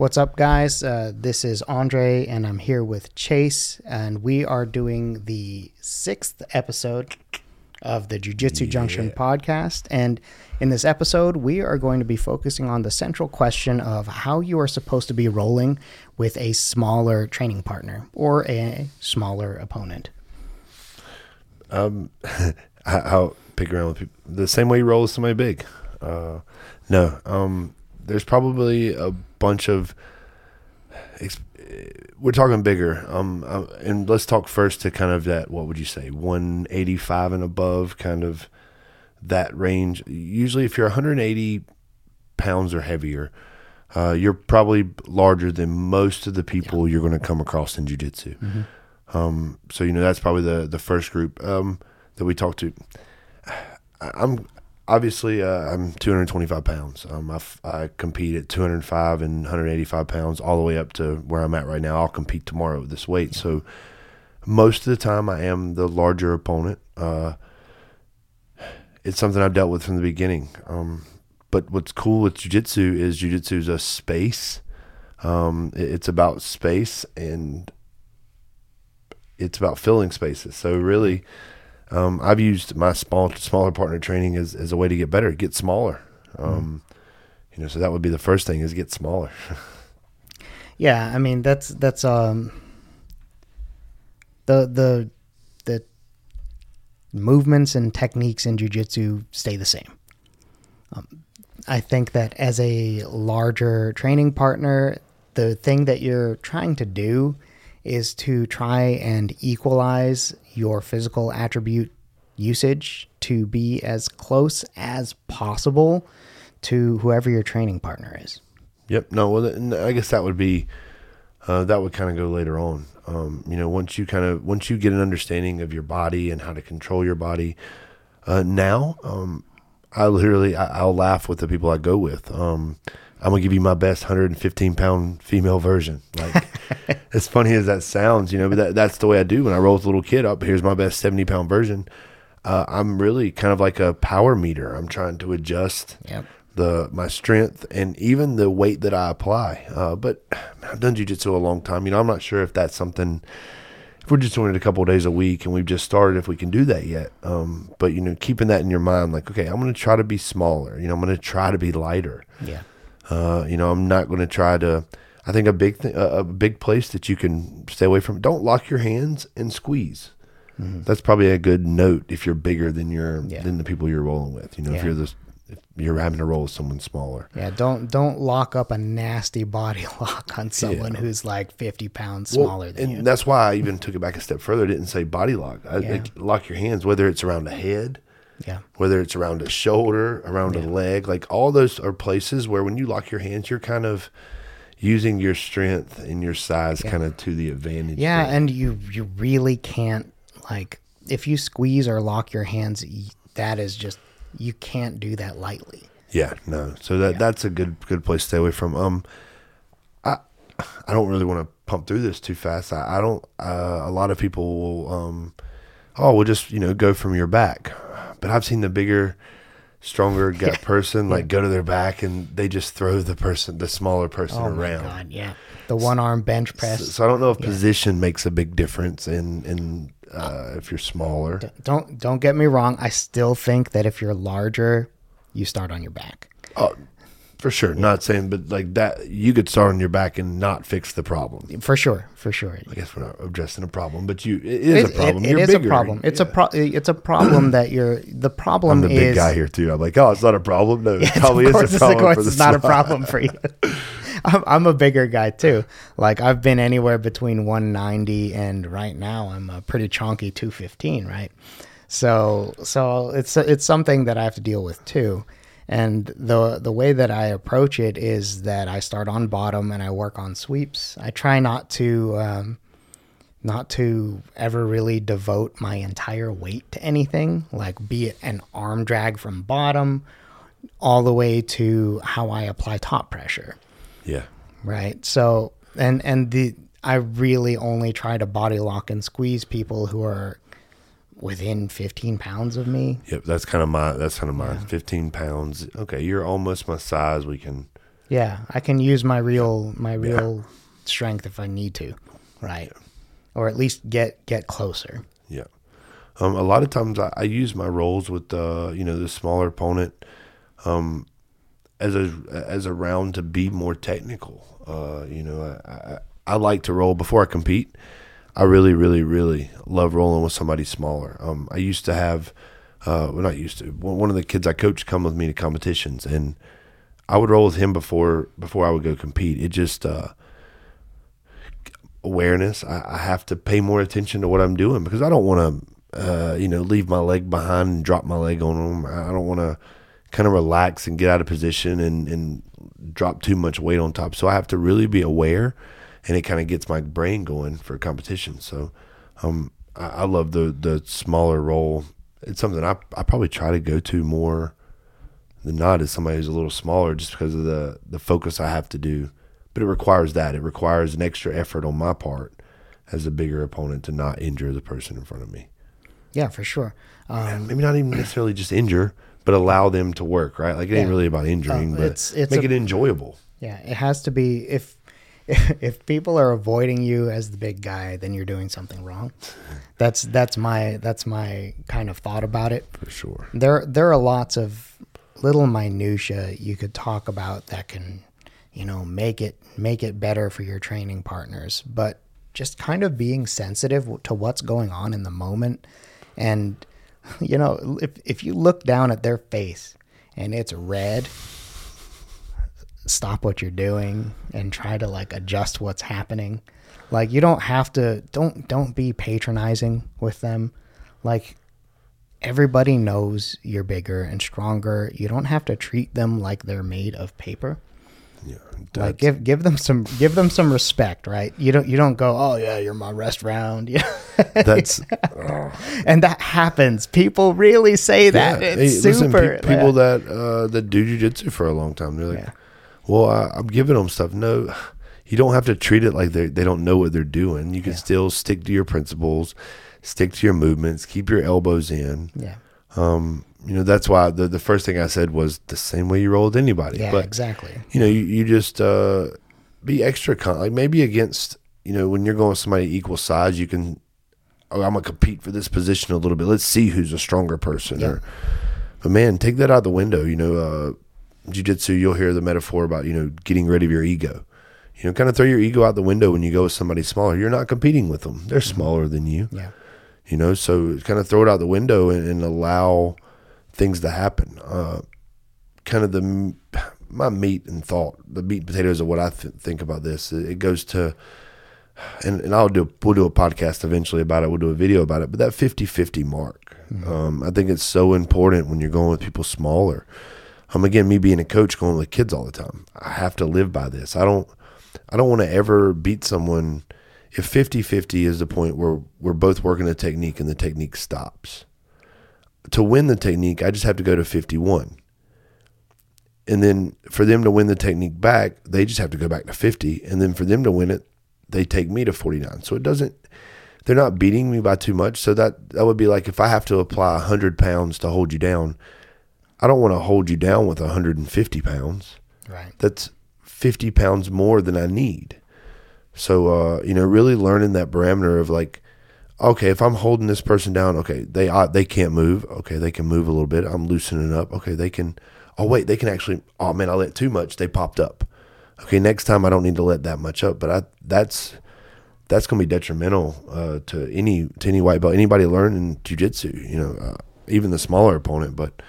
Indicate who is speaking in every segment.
Speaker 1: What's up, guys? Uh, this is Andre, and I'm here with Chase, and we are doing the sixth episode of the Jiu Jitsu Junction podcast. And in this episode, we are going to be focusing on the central question of how you are supposed to be rolling with a smaller training partner or a smaller opponent.
Speaker 2: Um, how pick around with people the same way you roll with somebody big. Uh, no, um, there's probably a bunch of. We're talking bigger. Um, uh, and let's talk first to kind of that. What would you say, 185 and above, kind of that range. Usually, if you're 180 pounds or heavier, uh, you're probably larger than most of the people you're going to come across in jujitsu. Um, so you know that's probably the the first group um, that we talked to. I'm obviously uh, I'm 225 pounds. Um, I, f- I compete at 205 and 185 pounds, all the way up to where I'm at right now. I'll compete tomorrow with this weight. So most of the time, I am the larger opponent. Uh, it's something I've dealt with from the beginning. Um, but what's cool with jujitsu is jujitsu is a space. Um, it- it's about space and it's about filling spaces. So really, um, I've used my small smaller partner training as, as a way to get better, get smaller. Um, You know, so that would be the first thing is get smaller.
Speaker 1: Yeah, I mean that's that's um the the the movements and techniques in jujitsu stay the same. Um, I think that as a larger training partner, the thing that you're trying to do is to try and equalize your physical attribute usage to be as close as possible to whoever your training partner is.
Speaker 2: Yep. No. Well, I guess that would be uh, that would kind of go later on. Um, you know, once you kind of once you get an understanding of your body and how to control your body. Uh, now, um, I literally I, I'll laugh with the people I go with. Um, I'm gonna give you my best 115 pound female version. Like as funny as that sounds, you know, but that, that's the way I do when I roll with a little kid up. Here's my best 70 pound version. Uh, I'm really kind of like a power meter. I'm trying to adjust
Speaker 1: Yep.
Speaker 2: the my strength and even the weight that I apply. Uh, but I've done jujitsu a long time. You know, I'm not sure if that's something. If we're just doing it a couple of days a week and we've just started, if we can do that yet. Um, but you know, keeping that in your mind, like, okay, I'm going to try to be smaller. You know, I'm going to try to be lighter.
Speaker 1: Yeah.
Speaker 2: Uh, you know, I'm not going to try to. I think a big thing, a big place that you can stay away from. Don't lock your hands and squeeze. That's probably a good note if you're bigger than your
Speaker 1: Yeah.
Speaker 2: than the people you're rolling with. You know, if you're this, if you're having to roll with someone smaller.
Speaker 1: Yeah, don't don't lock up a nasty body lock on someone who's like fifty pounds
Speaker 2: Well,
Speaker 1: smaller than
Speaker 2: and
Speaker 1: you.
Speaker 2: And that's why I even took it back a step further. I didn't say body lock. I,
Speaker 1: Yeah.
Speaker 2: like, lock your hands, whether it's around a head,
Speaker 1: Yeah,
Speaker 2: whether it's around a shoulder, around a leg. Like all those are places where when you lock your hands, you're kind of using your strength and your size kind of to the advantage.
Speaker 1: yeah,
Speaker 2: there.
Speaker 1: and you you really can't like if you squeeze or lock your hands, that is just you can't do that lightly.
Speaker 2: Yeah, no. So that that's a good good place to stay away from. Um, I I don't really want to pump through this too fast. I, I don't. Uh, a lot of people will. Um, oh, we'll just you know go from your back, but I've seen the bigger, stronger guy person like go to their back and they just throw the person, the smaller person
Speaker 1: Oh my
Speaker 2: around.
Speaker 1: god, yeah, the one arm bench press.
Speaker 2: so I don't know if position makes a big difference in in uh, if you're smaller.
Speaker 1: Don't don't get me wrong. I still think that if you're larger, you start on your back.
Speaker 2: Oh, for sure. Not saying, but like that, you could start on your back and not fix the problem.
Speaker 1: For sure, for sure.
Speaker 2: I guess we're not addressing a problem, but you it is
Speaker 1: It-
Speaker 2: a problem.
Speaker 1: It, it
Speaker 2: You're
Speaker 1: is
Speaker 2: bigger.
Speaker 1: a problem. It's a pro. It's a problem that you're. The problem
Speaker 2: I'm the
Speaker 1: is
Speaker 2: big guy here too. I'm like, oh, it's not a problem. No, it probably is a problem.
Speaker 1: of course
Speaker 2: for the
Speaker 1: it's not a problem for you. I'm, I'm a bigger guy too. Like I've been anywhere between 190 and right now I'm a pretty chonky 215. Right. So so it's it's something that I have to deal with too. And the the way that I approach it is that I start on bottom and I work on sweeps. I try not to um, not to ever really devote my entire weight to anything, like be it an arm drag from bottom all the way to how I apply top pressure,
Speaker 2: Yeah,
Speaker 1: right? So, and and the I really only try to body lock and squeeze people who are within 15 pounds of me.
Speaker 2: yep. That's kind of my. That's kind of my 15 pounds. Okay, you're almost my size. We can
Speaker 1: Yeah, I can use my real my real strength if I need to, right? Or at least get get closer.
Speaker 2: Yeah. Um, a lot of times I, I use my rolls with uh, you know the smaller opponent um, as a as a round to be more technical. Uh, you know, I, I, I like to roll before I compete. I really, really, really love rolling with somebody smaller. Um, I used to have, uh, well, not used to. One of the kids I coached come with me to competitions, and I would roll with him before before I would go compete. It just uh, awareness. I, I, have to pay more attention to what I'm doing because I don't want to, uh, you know, leave my leg behind and drop my leg on them. I don't want to kind of relax and get out of position and, and drop too much weight on top. So I have to really be aware, and it kind of gets my brain going for competition. So um, I, I love the the smaller roll. It's something I I probably try to go to more than not as somebody who's a little smaller, just because of the the focus I have to do but it requires that. It requires an extra effort on my part as a bigger opponent to not injure the person in front of me.
Speaker 1: Yeah, for sure.
Speaker 2: Um, maybe not even necessarily just injure, but allow them to work. Right? Like it ain't really about injuring, uh, but it's, it's make a, it enjoyable.
Speaker 1: Yeah, it has to be. If if people are avoiding you as the big guy, then you're doing something wrong. That's that's my that's my kind of thought about it.
Speaker 2: For sure.
Speaker 1: There there are lots of little minutia you could talk about that can you know make it make it better for your training partners but just kind of being sensitive to what's going on in the moment and you know if if you look down at their face and it's red stop what you're doing and try to like adjust what's happening like you don't have to don't don't be patronizing with them like everybody knows you're bigger and stronger you don't have to treat them like they're made of paper yeah, like give give them some give them some respect, right? You don't you don't go, oh yeah, you're my rest round. Yeah, that's oh. and that happens. People really say that. Yeah. It's hey, super.
Speaker 2: Listen, pe- people yeah. that uh, that do jujitsu for a long time, they're like, yeah. Well, I, am giving them stuff. No, you don't have to treat it like they they don't know what they're doing. You can still stick to your principles, stick to your movements, keep your elbows in.
Speaker 1: Yeah.
Speaker 2: Um, you know that's why the the first thing I said was the same way you roll with anybody.
Speaker 1: Yeah,
Speaker 2: but,
Speaker 1: exactly.
Speaker 2: You know, you, you just uh, be extra con- like maybe against you know when you're going with somebody equal size, you can. Oh, I'm gonna compete for this position a little bit. Let's see who's a stronger person. Or, but man, take that out the window. You know, uh, jujitsu, you'll hear the metaphor about you know getting rid of your ego. You know, kind of throw your ego out the window when you go with somebody smaller. You're not competing with them; they're mm-hmm. smaller than you.
Speaker 1: Yeah.
Speaker 2: You know, so kind of throw it out the window and, and allow things to happen. Uh, kind of the my meat and thought, the meat and potatoes of what I th- think about this. It, it goes to, and, and I'll do we'll do a podcast eventually about it. We'll do a video about it. But that 50-50 mark, mm-hmm. um, I think it's so important when you're going with people smaller. Um, again, me being a coach, going with kids all the time, I have to live by this. I don't, I don't want to ever beat someone. If 50-50 is the point where we're both working a technique and the technique stops to win the technique, I just have to go to 51. And then for them to win the technique back, they just have to go back to 50. And then for them to win it, they take me to 49. So it doesn't, they're not beating me by too much. So that, that would be like if I have to apply 100 pounds to hold you down, I don't want to hold you down with 150 pounds.
Speaker 1: Right.
Speaker 2: That's 50 pounds more than I need. So, uh, you know, really learning that parameter of like, okay, if I'm holding this person down, okay, they uh, they can't move. Okay, they can move a little bit. I'm loosening up. Okay, they can. Oh wait, they can actually. Oh man, I let too much. They popped up. Okay, next time I don't need to let that much up. But I that's that's going to be detrimental uh, to any to any white belt, anybody learning jujitsu. You know, uh, even the smaller opponent. But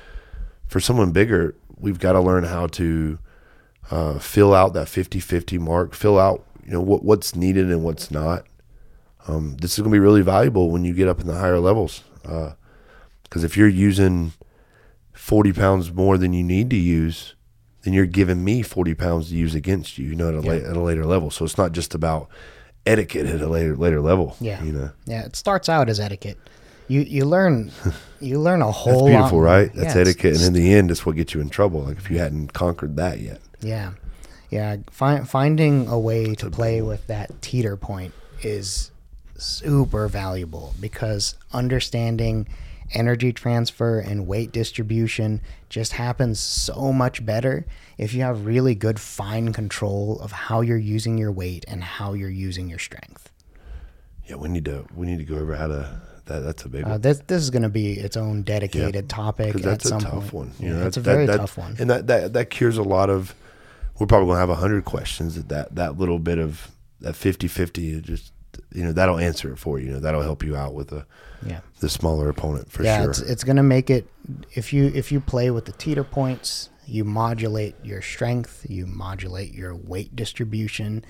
Speaker 2: for someone bigger, we've got to learn how to uh, fill out that 50-50 mark. Fill out you know what what's needed and what's not um, this is going to be really valuable when you get up in the higher levels. Because uh, if you're using 40 pounds more than you need to use, then you're giving me 40 pounds to use against you, you know, at a, yeah. la- at a later level. So it's not just about etiquette at a later later level.
Speaker 1: Yeah.
Speaker 2: You know.
Speaker 1: Yeah, it starts out as etiquette. You you learn you learn a whole lot.
Speaker 2: That's beautiful,
Speaker 1: lot.
Speaker 2: right? That's yeah, etiquette and in the end it's what gets you in trouble. Like if you hadn't conquered that yet.
Speaker 1: Yeah. Yeah, fi- finding a way to play with that teeter point is super valuable because understanding energy transfer and weight distribution just happens so much better if you have really good fine control of how you're using your weight and how you're using your strength.
Speaker 2: Yeah, we need to we need to go over how to that. That's a big
Speaker 1: Uh,
Speaker 2: one.
Speaker 1: this this is going to be its own dedicated topic
Speaker 2: because
Speaker 1: at
Speaker 2: that's a
Speaker 1: some
Speaker 2: tough
Speaker 1: point.
Speaker 2: one. You
Speaker 1: Yeah,
Speaker 2: know,
Speaker 1: it's a
Speaker 2: that-
Speaker 1: very
Speaker 2: that-
Speaker 1: tough one.
Speaker 2: and that that that cures a lot of. We're probably gonna have a hundred questions. That that that little bit of that 50-50 is just you know that'll answer it for you. You know that'll help you out with the
Speaker 1: Yeah.
Speaker 2: the smaller opponent for
Speaker 1: yeah,
Speaker 2: sure.
Speaker 1: it's it's gonna make it if you if you play with the teeter points, you modulate your strength, you modulate your weight distribution.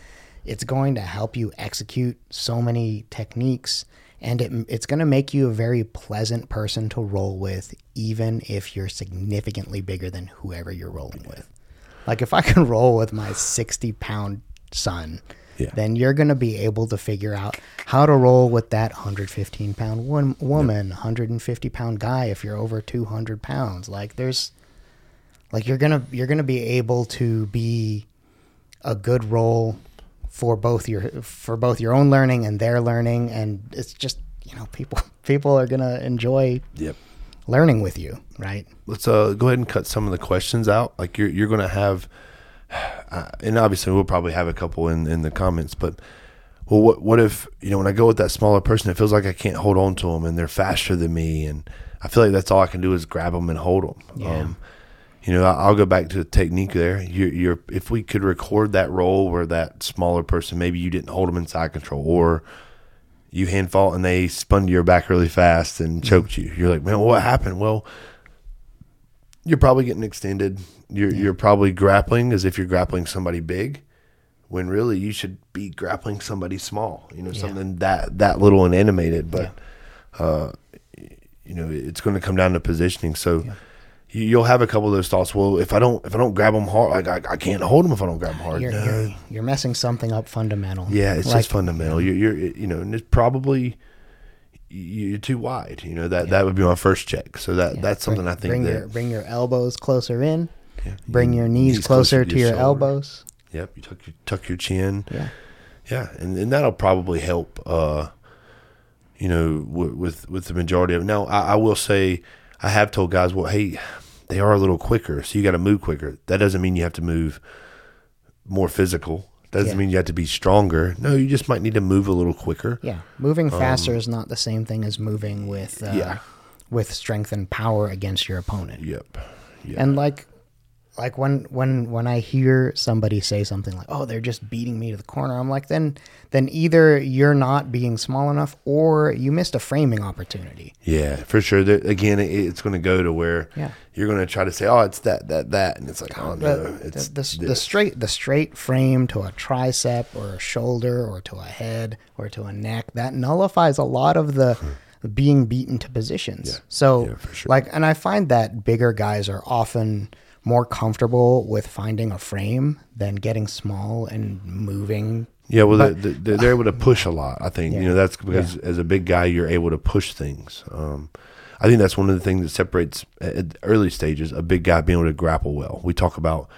Speaker 1: It's going to help you execute so many techniques, and it it's gonna make you a very pleasant person to roll with, even if you're significantly bigger than whoever you're rolling with. Like if I can roll with my sixty pound son.
Speaker 2: Yeah.
Speaker 1: Then you're going to be able to figure out how to roll with that 115 pound one, woman, 150 pound guy if you're over 200 pounds. Like there's, like you're gonna you're gonna be able to be a good role for both your for both your own learning and their learning, and it's just you know people people are gonna enjoy
Speaker 2: yep.
Speaker 1: learning with you, right?
Speaker 2: let's uh go ahead and cut some of the questions out. Like you're you're gonna have, uh, and obviously we'll probably have a couple in in the comments. But well, what what if you know when I go with that smaller person, it feels like I can't hold on to them, and they're faster than me, and I feel like that's all I can do is grab them and hold them.
Speaker 1: Yeah.
Speaker 2: You know, I'll go back to the technique there. You're, you're if we could record that roll where that smaller person, maybe you didn't hold them in side control, or you hand fought and they spun to your back really fast and choked you. You're like, man, what happened? Well, you're probably getting extended. You're you're probably grappling as if you're grappling somebody big, when really you should be grappling somebody small. You know, something that that little and animated. But uh, you know, it's going to come down to positioning. So. You, you'll have a couple of those thoughts. Well, if I don't, if I don't grab them hard, like I, I can't hold them if I don't grab them hard.
Speaker 1: You're,
Speaker 2: No.
Speaker 1: you're, you're messing something up fundamental.
Speaker 2: Yeah, it's
Speaker 1: Like,
Speaker 2: just fundamental. You're, you're, you know, and it's probably you're too wide. You know that that would be my first check. So that
Speaker 1: yeah,
Speaker 2: that's something
Speaker 1: bring,
Speaker 2: I think
Speaker 1: bring
Speaker 2: that
Speaker 1: your bring your elbows closer in.
Speaker 2: yeah,
Speaker 1: Bring your knees, closer, to your,
Speaker 2: shoulder.
Speaker 1: elbows.
Speaker 2: Yep, you tuck your tuck your chin.
Speaker 1: Yeah.
Speaker 2: Yeah, and, and that'll probably help. Uh, you know, w- with with the majority of now, I, I will say, I have told guys, well, hey, they are a little quicker, so you got to move quicker. That doesn't mean you have to move more physical. Doesn't
Speaker 1: Yeah.
Speaker 2: mean you have to be stronger. No, you just might need to move a little quicker.
Speaker 1: Yeah, moving faster is not the same thing as moving with uh,
Speaker 2: Um, Yeah.
Speaker 1: with strength and power against your opponent.
Speaker 2: Yep. Yeah.
Speaker 1: And like like when when when I hear somebody say something like, "Oh, they're just beating me to the corner," I'm like, then then either you're not being small enough, or you missed a framing opportunity.
Speaker 2: Yeah, for sure. There, again, it, it's going to go to where
Speaker 1: Yeah.
Speaker 2: you're going to try to say, "Oh, it's that, that, that," and it's like, "Oh no,
Speaker 1: the,
Speaker 2: it's
Speaker 1: the, the, the straight the straight frame to a tricep or a shoulder or to a head or to a neck that nullifies a lot of the being beaten to positions. So
Speaker 2: Yeah, sure.
Speaker 1: like and I find that bigger guys are often more comfortable with finding a frame than getting small and moving.
Speaker 2: Yeah, well,
Speaker 1: but-
Speaker 2: they, they, they're able to push a lot. I think you know that's because as a big guy, you're able to push things. Um, I think that's one of the things that separates at at early stages a big guy being able to grapple well. We talk about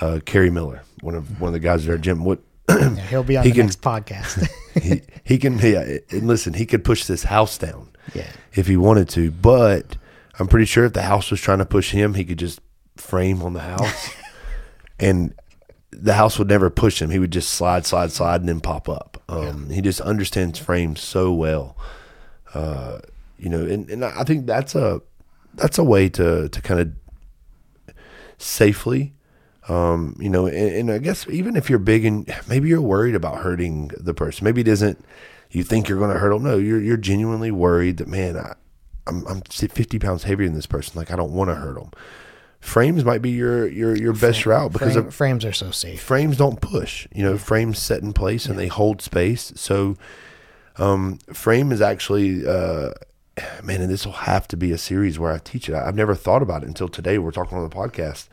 Speaker 2: uh, Kerry Miller, one of one of the guys at our gym. What
Speaker 1: Yeah, he'll be on
Speaker 2: He
Speaker 1: the
Speaker 2: can-
Speaker 1: next podcast.
Speaker 2: he he can yeah, and listen, he could push this house down.
Speaker 1: Yeah.
Speaker 2: if he wanted to. But I'm pretty sure if the house was trying to push him, he could just frame on the house, and the house would never push him. He would just slide, slide, slide, and then pop up. Um, He just understands frames so well. Uh, you know, and, and I think that's a that's a way to to kind of safely. Um, you know, and, and I guess even if you're big and maybe you're worried about hurting the person, maybe it isn't. You think you're going to hurt them? No, you're you're genuinely worried that man, I, I'm I'm 50 pounds heavier than this person. Like I don't want to hurt them. Frames might be your your your best route because
Speaker 1: Frame- frames are so safe.
Speaker 2: frames don't push. You know, frames set in place and they hold space. So, um, frame is actually, uh, man, and this will have to be a series where I teach it. I- I've never thought about it until today. We're talking on the podcast,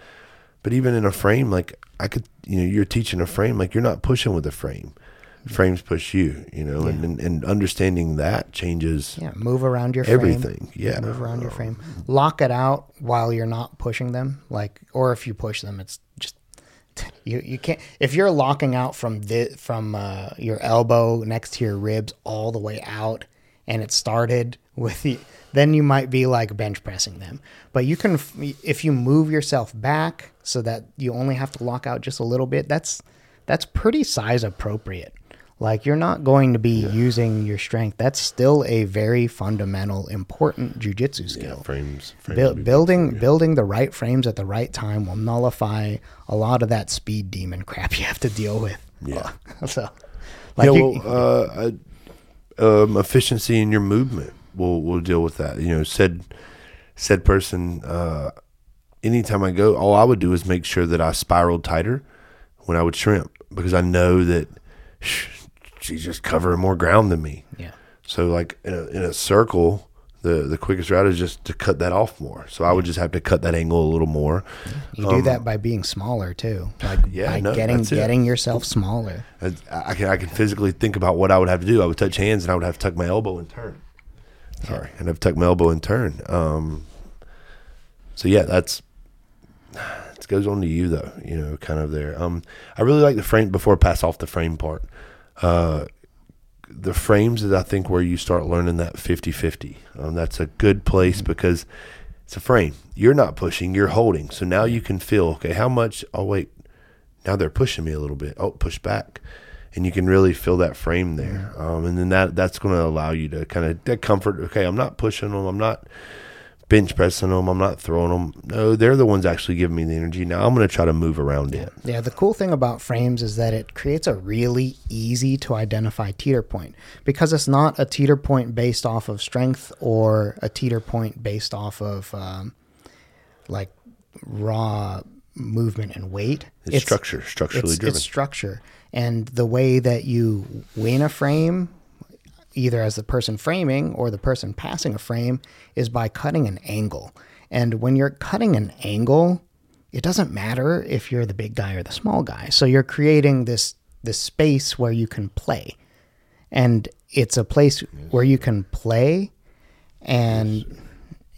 Speaker 2: but even in a frame, like I could, you know, you're teaching a frame, like you're not pushing with a frame. Frames push you, you know, and, and and understanding that changes.
Speaker 1: Yeah, move around your frame.
Speaker 2: Everything, yeah.
Speaker 1: Move around your frame. Lock it out while you're not pushing them. Like, or if you push them, it's just you. You can't. If you're locking out from the from uh, your elbow next to your ribs all the way out, and it started with the, then you might be like bench pressing them. But you can, if you move yourself back so that you only have to lock out just a little bit, that's that's pretty size appropriate. Like you're not going to be using your strength. That's still a very fundamental, important jujitsu skill.
Speaker 2: Frames. frames
Speaker 1: Buil-
Speaker 2: would be
Speaker 1: building building the right frames at the right time will nullify a lot of that speed demon crap you have to deal with.
Speaker 2: Yeah.
Speaker 1: so, like
Speaker 2: yeah,
Speaker 1: you,
Speaker 2: uh, uh, um, efficiency in your movement will will deal with that. You know, said said person. Uh, anytime I go, all I would do is make sure that I spiraled tighter when I would shrimp because I know that sh- she's just covering more ground than me.
Speaker 1: yeah,
Speaker 2: So like in a, in a circle, the the quickest route is just to cut that off more. So I would just have to cut that angle a little more.
Speaker 1: you do that by being smaller too. Like
Speaker 2: Um, Yeah,
Speaker 1: by
Speaker 2: no,
Speaker 1: getting
Speaker 2: it.
Speaker 1: getting yourself smaller.
Speaker 2: I, I can I can physically think about what I would have to do. I would touch hands and I would have to tuck my elbow and turn. Sorry, and I've tucked my elbow and turn. Um, so yeah, that's it goes on to you though. You know, kind of there. Um, I really like the frame before pass off the frame part. Uh, the frames is I think where you start learning that 50-50. Um, that's a good place because it's a frame. You're not pushing, you're holding. So now you can feel okay. How much? Oh wait, now they're pushing me a little bit. Oh, push back, and you can really feel that frame there. Um, and then that that's going to allow you to kind of that comfort. Okay, I'm not pushing them. I'm not bench pressing them. I'm not throwing them. No, they're the ones actually giving me the energy. Now I'm going to try to move around it.
Speaker 1: Yeah, the cool thing about frames is that it creates a really easy to identify teeter point because it's not a teeter point based off of strength or a teeter point based off of um, like raw movement and weight.
Speaker 2: It's, structure, structurally
Speaker 1: it's,
Speaker 2: driven.
Speaker 1: it's structure and the way that you win a frame either as the person framing or the person passing a frame is by cutting an angle. And when you're cutting an angle it doesn't matter if you're the big guy or the small guy. So you're creating this this space where you can play. And it's a place where you can play and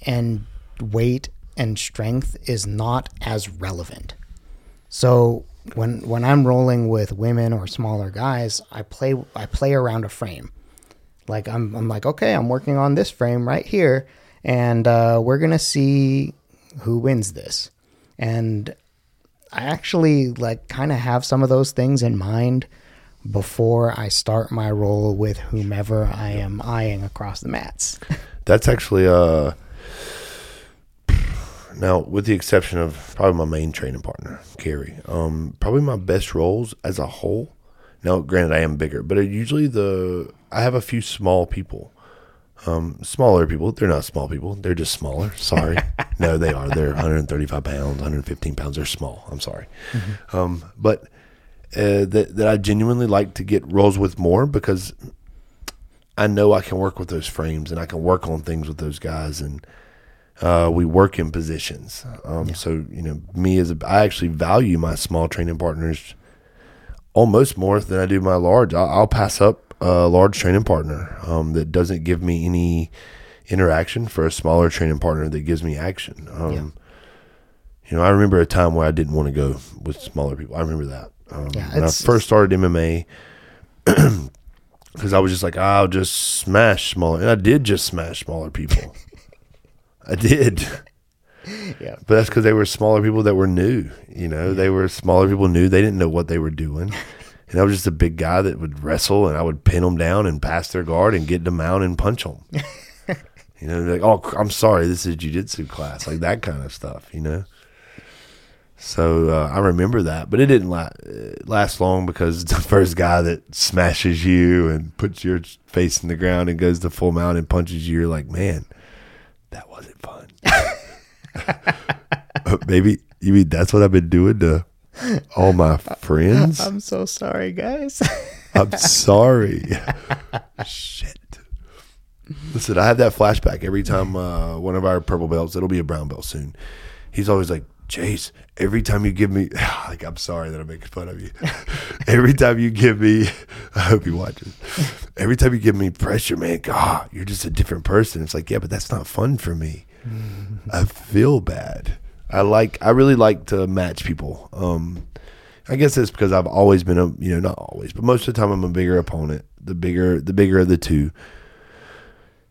Speaker 1: and weight and strength is not as relevant. So when when I'm rolling with women or smaller guys, I play I play around a frame. Like I'm I'm like okay, I'm working on this frame right here, and uh, we're gonna see who wins this. And I actually like kind of have some of those things in mind before I start my roll with whomever I am eyeing across the mats.
Speaker 2: That's actually uh now with the exception of probably my main training partner, Carrie. Um, probably my best rolls as a whole. Now, granted, I am bigger, but usually the I have a few small people, um, smaller people. They're not small people; they're just smaller. Sorry, no, they are. They're 135 pounds, 115 pounds. They're small. I'm sorry, um, but uh, that that I genuinely like to get rolls with more because I know I can work with those frames and I can work on things with those guys and uh, we work in positions. Um, So you know, me as a, I actually value my small training partners almost more than I do my large. I'll, I'll pass up a large training partner um, that doesn't give me any interaction for a smaller training partner that gives me action. Um,
Speaker 1: Yeah.
Speaker 2: You know, I remember a time where I didn't want to go with smaller people. I remember that. Um,
Speaker 1: Yeah,
Speaker 2: when I first started MMA, because I was just like, I'll just smash smaller, and I did just smash smaller people. I did.
Speaker 1: Yeah.
Speaker 2: But that's because they were smaller people that were new. You know, they were smaller people new. They didn't know what they were doing. And I was just a big guy that would wrestle, and I would pin them down and pass their guard and get them out and punch them. you know, like, oh, I'm sorry, this is jujitsu class, like that kind of stuff. You know. So uh, I remember that, but it didn't la- uh, last long because the first guy that smashes you and puts your face in the ground and goes to full mount and punches you, you're like, man, that wasn't fun. Maybe you mean that's what I've been doing to all my friends?
Speaker 1: I'm so sorry, guys.
Speaker 2: I'm sorry. Shit. Listen, I have that flashback every time uh, one of our purple belts, it'll be a brown belt soon. He's always like, Chase, every time you give me, like, I'm sorry that I'm making fun of you. every time you give me, I hope he watches. Every time you give me pressure, man, God, you're just a different person. It's like, yeah, but that's not fun for me. I feel bad. I like, I really like to match people. Um, I guess it's because I've always been a you know not always, but most of the time I'm a bigger opponent. The bigger the bigger of the two.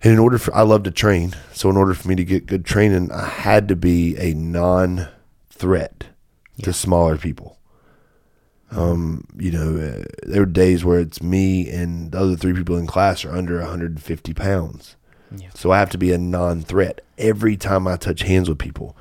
Speaker 2: And in order for I love to train, so in order for me to get good training, I had to be a non-threat to smaller people. Um, you know, uh, there are days where it's me and the other three people in class are under 150 pounds.
Speaker 1: Yeah.
Speaker 2: So I have to be a non-threat every time I touch hands with people,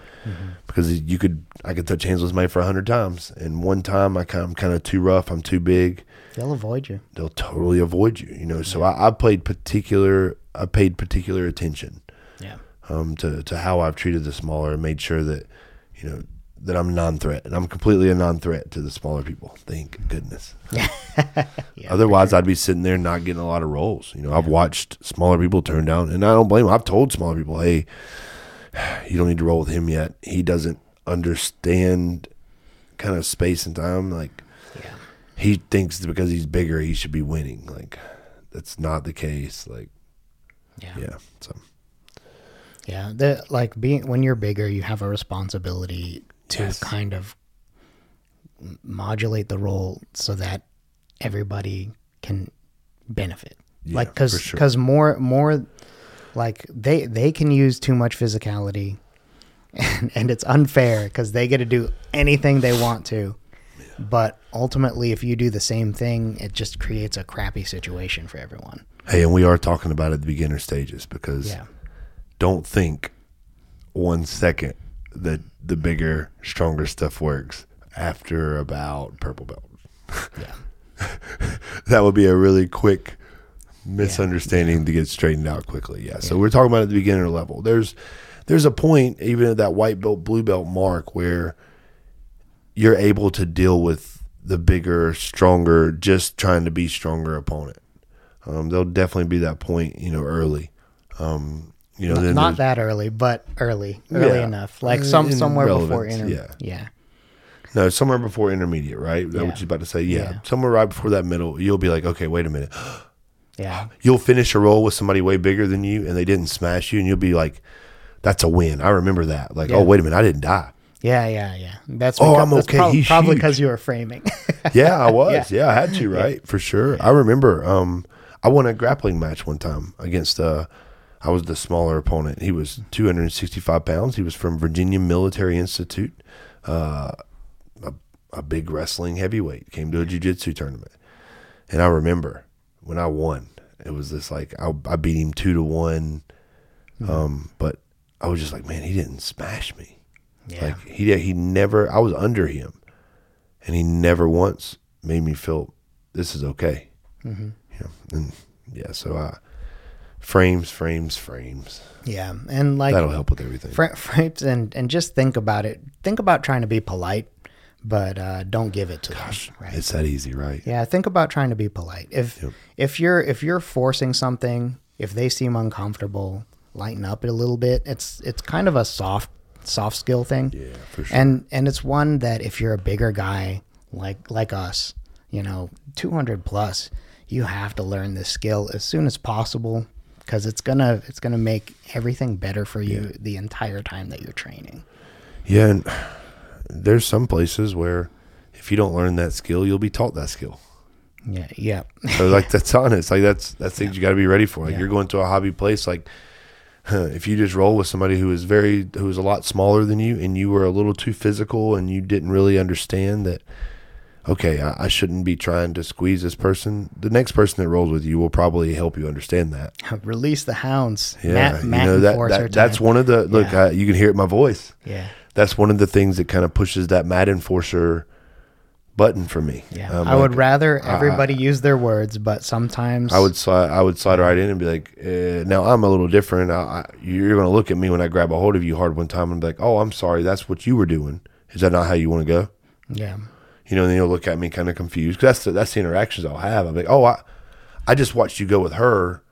Speaker 2: because you could I could touch hands with somebody for a hundred times, and one time I kind I'm kind of too rough, I'm too big,
Speaker 1: They'll avoid you.
Speaker 2: they'll totally avoid you. You know, so I, I played particular I paid particular attention
Speaker 1: Yeah.
Speaker 2: um, to to how I've treated the smaller and made sure that you know that I'm non-threat and I'm completely a non-threat to the smaller people. Thank goodness.
Speaker 1: Yeah.
Speaker 2: Otherwise, I'd be sitting there not getting a lot of rolls. You know, I've watched smaller people turn down, and I don't blame them. I've told smaller people, "Hey, you don't need to roll with him yet. He doesn't understand kind of space and time. Like
Speaker 1: Yeah.
Speaker 2: he thinks because he's bigger, he should be winning. Like that's not the case. Like
Speaker 1: Yeah.
Speaker 2: yeah, so
Speaker 1: Yeah, the like being when you're bigger, you have a responsibility to
Speaker 2: Yes.
Speaker 1: kind of modulate the roll so that everybody can benefit.
Speaker 2: Yeah,
Speaker 1: like cuz
Speaker 2: for sure.
Speaker 1: more more like they they can use too much physicality and, and it's unfair cuz they get to do anything they want to. But ultimately if you do the same thing, it just creates a crappy situation for everyone.
Speaker 2: hey, and we are talking about at the beginner stages because
Speaker 1: Yeah.
Speaker 2: don't think one second that the bigger, stronger stuff works after about purple belt.
Speaker 1: Yeah.
Speaker 2: that would be a really quick misunderstanding to get straightened out quickly. Yeah. So we're talking about at the beginner level. There's there's a point even at that white belt blue belt mark where you're able to deal with the bigger, stronger, just trying to be stronger opponent. Um, there'll definitely be that point, you know, early. Um, you know, then
Speaker 1: Not that early, but early, early
Speaker 2: Yeah.
Speaker 1: enough. Like some
Speaker 2: In
Speaker 1: somewhere before
Speaker 2: relevance,
Speaker 1: inter-
Speaker 2: yeah.
Speaker 1: yeah.
Speaker 2: no somewhere before intermediate, right? That what you about to say? Yeah.
Speaker 1: Yeah.
Speaker 2: somewhere right before that middle, you'll be like, okay, wait a minute.
Speaker 1: Yeah.
Speaker 2: you'll finish a roll with somebody way bigger than you and they didn't smash you and you'll be like that's a win i remember that like
Speaker 1: Yeah.
Speaker 2: oh wait a minute i didn't die
Speaker 1: Yeah, yeah, yeah. That's
Speaker 2: Oh,
Speaker 1: because-
Speaker 2: I'm okay.
Speaker 1: prob-
Speaker 2: He's
Speaker 1: probably because you were framing.
Speaker 2: yeah i was yeah. i had to right for sure i remember um i won a grappling match one time against uh i was the smaller opponent he was 265 pounds he was from virginia military institute uh a, a big wrestling heavyweight came to a jiu-jitsu tournament and i remember when i won it was this like i, I beat him two to one um but i was just like man he didn't smash me
Speaker 1: yeah.
Speaker 2: like he he never I was under him, and he never once made me feel this is okay.
Speaker 1: Mm-hmm.
Speaker 2: Know, and yeah, so I frames, frames, frames.
Speaker 1: yeah. And like
Speaker 2: That'll help with everything.
Speaker 1: fra- frames and and just think about it. Think about trying to be polite, but uh, don't give it to them. Right.
Speaker 2: It's that easy, right?
Speaker 1: Yeah, think about trying to be polite. If
Speaker 2: Yep.
Speaker 1: if you're if you're forcing something, if they seem uncomfortable, lighten up a little bit. It's it's kind of a soft soft skill thing.
Speaker 2: Yeah, for sure.
Speaker 1: And and it's one that if you're a bigger guy like like us, you know, 200 plus, you have to learn this skill as soon as possible because it's gonna it's gonna make everything better for you the entire time that you're training.
Speaker 2: Yeah, and there's some places where if you don't learn that skill, you'll be taught that skill.
Speaker 1: Yeah, yeah,
Speaker 2: So like that's honest. Like that's that's things you got to be ready for. Like
Speaker 1: Yeah.
Speaker 2: you're going to a hobby place. Like if you just roll with somebody who is very who is a lot smaller than you, and you were a little too physical, and you didn't really understand that. Okay, I, I shouldn't be trying to squeeze this person. The next person that rolls with you will probably help you understand that.
Speaker 1: release the hounds.
Speaker 2: Yeah,
Speaker 1: Matt,
Speaker 2: you know that, that that's one of the look.
Speaker 1: Yeah.
Speaker 2: I, you can hear it in my voice.
Speaker 1: Yeah,
Speaker 2: That's one of the things that kind of pushes that Mat Enforcer button for me.
Speaker 1: yeah.
Speaker 2: Um,
Speaker 1: I would rather everybody use their words, but sometimes
Speaker 2: I would slide. I would slide right in and be like, eh, "Now I'm a little different. I, I, you're going to look at me when I grab a hold of you hard one time and be like, oh, I'm sorry. That's what you were doing. Is that not how you want to go?
Speaker 1: Yeah,
Speaker 2: You know, and then you'll look at me kind of confused. 'Cause that's the, that's the interactions I'll have. I'm like, oh, I, I just watched you go with her,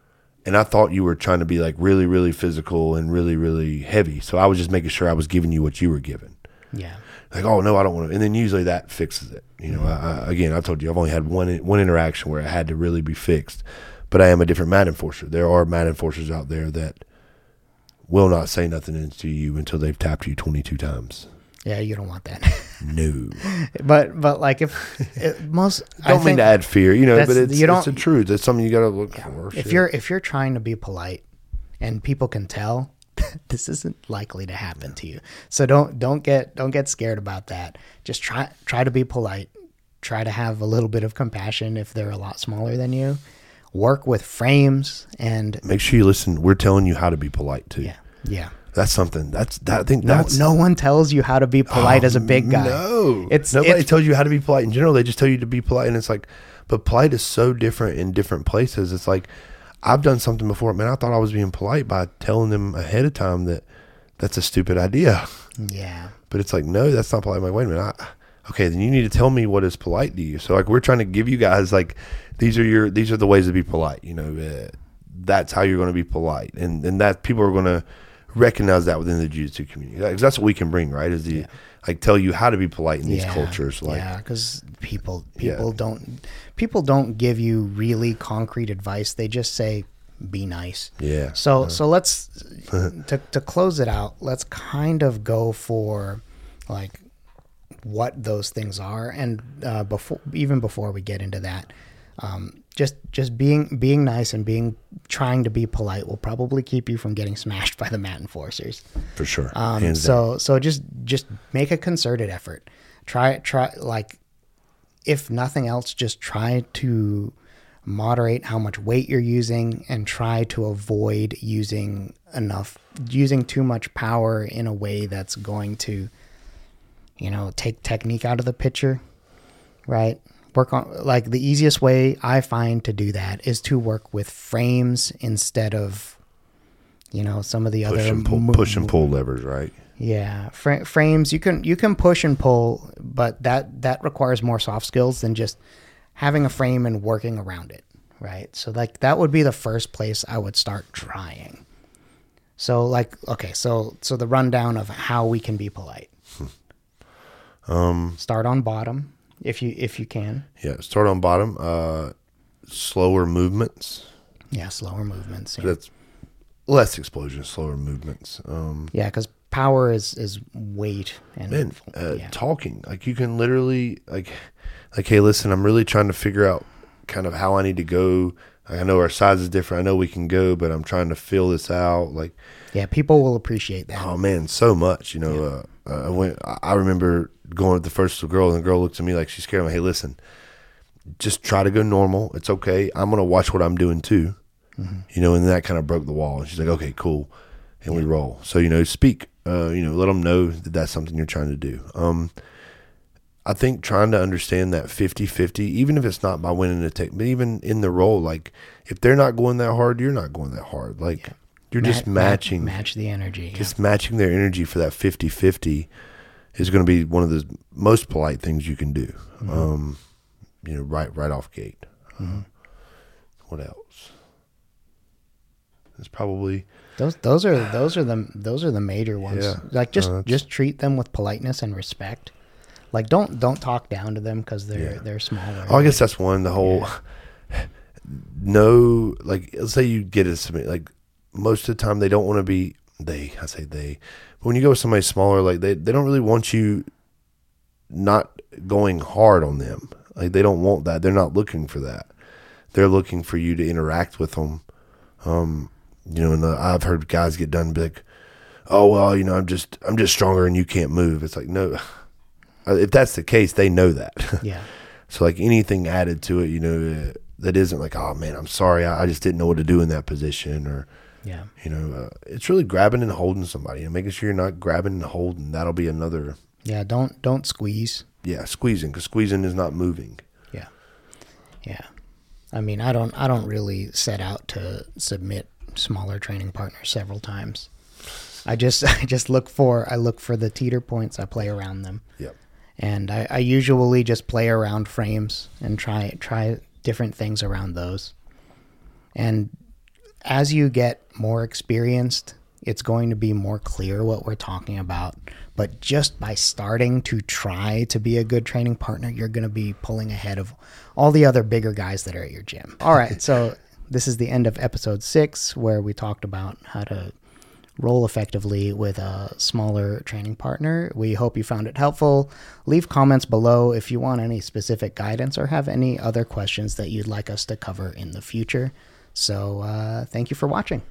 Speaker 2: and I thought you were trying to be like really, really physical and really, really heavy. So I was just making sure I was giving you what you were given.
Speaker 1: yeah,
Speaker 2: Like, oh no, I don't want to. And then usually that fixes it. You know, I, I, again, I've told you, I've only had one one interaction where it had to really be fixed. But I am a different mat enforcer. There are mat enforcers out there that will not say nothing to you until they've tapped you 22 times.
Speaker 1: Yeah. You don't want that.
Speaker 2: No,
Speaker 1: but but like if it, most I
Speaker 2: don't mean to add fear, you know, but it's,
Speaker 1: you
Speaker 2: it's
Speaker 1: don't-
Speaker 2: the truth. It's something you got to look for.
Speaker 1: if
Speaker 2: Shit.
Speaker 1: you're if you're trying to be polite, and people can tell this isn't likely to happen to you. So don't don't get don't get scared about that. Just try try to be polite. Try to have a little bit of compassion if they're a lot smaller than you. Work with frames and
Speaker 2: Make sure you listen. We're telling you how to be polite too.
Speaker 1: yeah. Yeah.
Speaker 2: That's something. That's that. I think
Speaker 1: No,
Speaker 2: that's
Speaker 1: no one tells you how to be polite as a big guy.
Speaker 2: No,
Speaker 1: It's-
Speaker 2: nobody
Speaker 1: it's-
Speaker 2: tells you how to be polite in general. They just tell you to be polite, and it's like, but polite is so different in different places. It's like I've done something before, man. I thought I was being polite by telling them ahead of time that that's a stupid idea,
Speaker 1: Yeah.
Speaker 2: but it's like, no, that's not polite. I'm like, wait a minute. I, okay, then you need to tell me what is polite to you. So like, we're trying to give you guys like these are your these are the ways to be polite. You know, uh, that's how you're going to be polite, and and that people are going to recognize that within the jiu-jitsu community. Like, 'cause that's what we can bring, right? Is the like tell you how to be polite in these
Speaker 1: yeah.
Speaker 2: cultures. Like,
Speaker 1: yeah, because people
Speaker 2: Yeah.
Speaker 1: people don't people don't give you really concrete advice. They just say be nice.
Speaker 2: yeah,
Speaker 1: So so let's to to close it out. Let's kind of go for like what those things are, and uh, before even before we get into that, um, just just being being nice and being trying to be polite will probably keep you from getting smashed by the mat enforcers.
Speaker 2: for sure.
Speaker 1: Um,
Speaker 2: Hands down.
Speaker 1: so so just just make a concerted effort. Try try like if nothing else, just try to moderate how much weight you're using and try to avoid using enough using too much power in a way that's going to you know take technique out of the picture right work on like the easiest way i find to do that is to work with frames instead of you know some of the
Speaker 2: push
Speaker 1: other
Speaker 2: and pull,
Speaker 1: mo-
Speaker 2: push and pull levers, right?
Speaker 1: yeah, fra- frames you can you can push and pull, but that that requires more soft skills than just having a frame and working around it, right? So like that would be the first place I would start trying. So like okay, so so the rundown of how we can be polite.
Speaker 2: Um,
Speaker 1: Start on bottom if you if you can.
Speaker 2: yeah. Start on bottom. Uh, slower movements.
Speaker 1: Yeah, slower movements. Yeah,
Speaker 2: That's less explosion, slower movements. Um,
Speaker 1: yeah, because power is is weight and
Speaker 2: man, uh,
Speaker 1: yeah.
Speaker 2: talking like you can literally like, like, hey, listen, I'm really trying to figure out kind of how I need to go. I know our size is different. I know we can go, but I'm trying to fill this out. Like,
Speaker 1: yeah, people will appreciate that.
Speaker 2: oh man, so much. You know, uh, uh, I went. I remember going with the first girl, and the girl looked at me like she's scared. I'm like, hey, listen, just try to go normal. It's okay. I'm gonna watch what I'm doing too. You know, and that kind of broke the wall. And she's like, okay, cool, and we roll. So you know, speak. Uh, you know, let them know that that's something you're trying to do. Um, I think trying to understand that 50-50, even if it's not by winning the tech, but even in the roll, like if they're not going that hard, you're not going that hard. Like you're just
Speaker 1: Ma- ma-
Speaker 2: matching
Speaker 1: match the energy. yeah.
Speaker 2: just matching their energy for that 50-50 is going to be one of the most polite things you can do
Speaker 1: Mm-hmm.
Speaker 2: um you know right right off gate Uh, what else it's probably
Speaker 1: Those those are those are the those are the major ones.
Speaker 2: Yeah.
Speaker 1: Like just
Speaker 2: that's-
Speaker 1: just treat them with politeness and respect. Like don't don't talk down to them because they're
Speaker 2: Yeah.
Speaker 1: they're smaller.
Speaker 2: oh i guess that's one the whole no like let's say you get a submit like most of the time they don't want to be they i say they but when you go with somebody smaller like they, they don't really want you not going hard on them. Like they don't want that. They're not looking for that. They're looking for you to interact with them um you know and uh, i've heard guys get done like oh well you know i'm just i'm just stronger and you can't move. It's like no if that's the case they know that
Speaker 1: yeah
Speaker 2: so like anything added to it, you know, uh, that isn't like, oh man, I'm sorry, I, I just didn't know what to do in that position, or
Speaker 1: yeah
Speaker 2: you know, uh, it's really grabbing and holding somebody and making sure you're not grabbing and holding. That'll be another,
Speaker 1: yeah. Don't don't squeeze.
Speaker 2: yeah, squeezing because squeezing is not moving.
Speaker 1: Yeah yeah. I mean I don't I don't really set out to submit smaller training partners several times. I just I just look for I look for the teeter points. I play around them.
Speaker 2: Yep.
Speaker 1: And I, I usually just play around frames and try try different things around those. And as you get more experienced, it's going to be more clear what we're talking about. But just by starting to try to be a good training partner, you're going to be pulling ahead of all the other bigger guys that are at your gym. All right, so this is the end of episode six, where we talked about how to roll effectively with a smaller training partner. We hope you found it helpful. Leave comments below if you want any specific guidance or have any other questions that you'd like us to cover in the future. So, uh, thank you for watching.